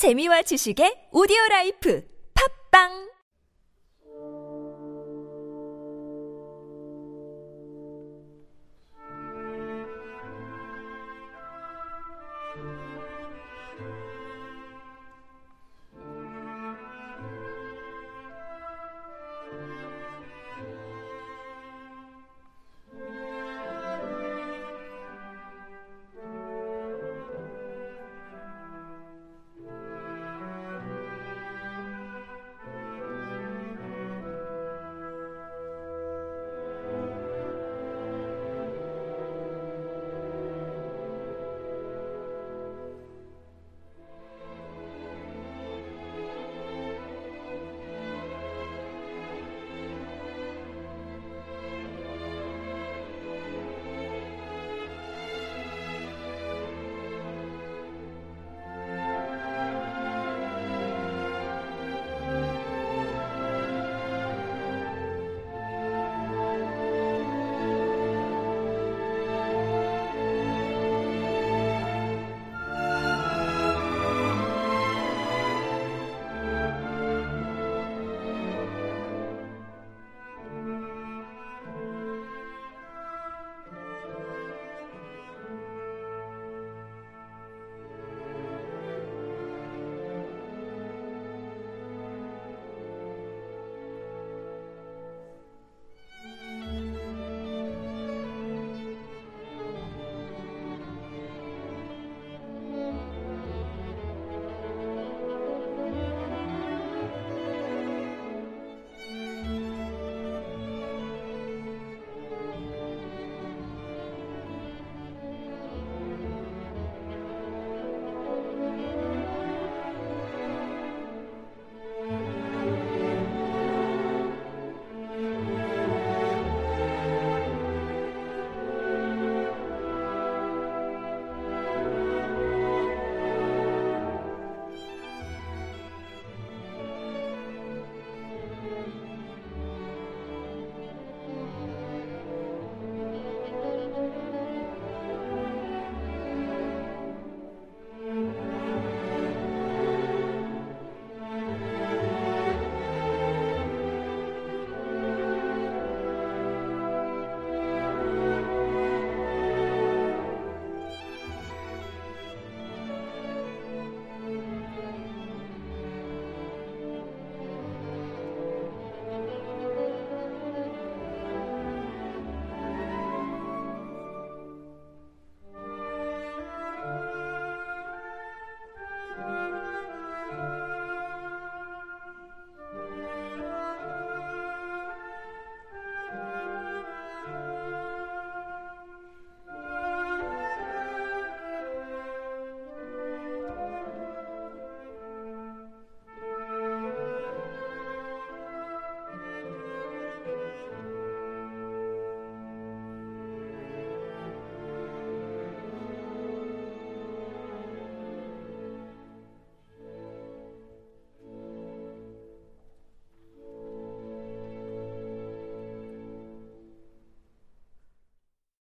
재미와 지식의 오디오 라이프. 팝빵!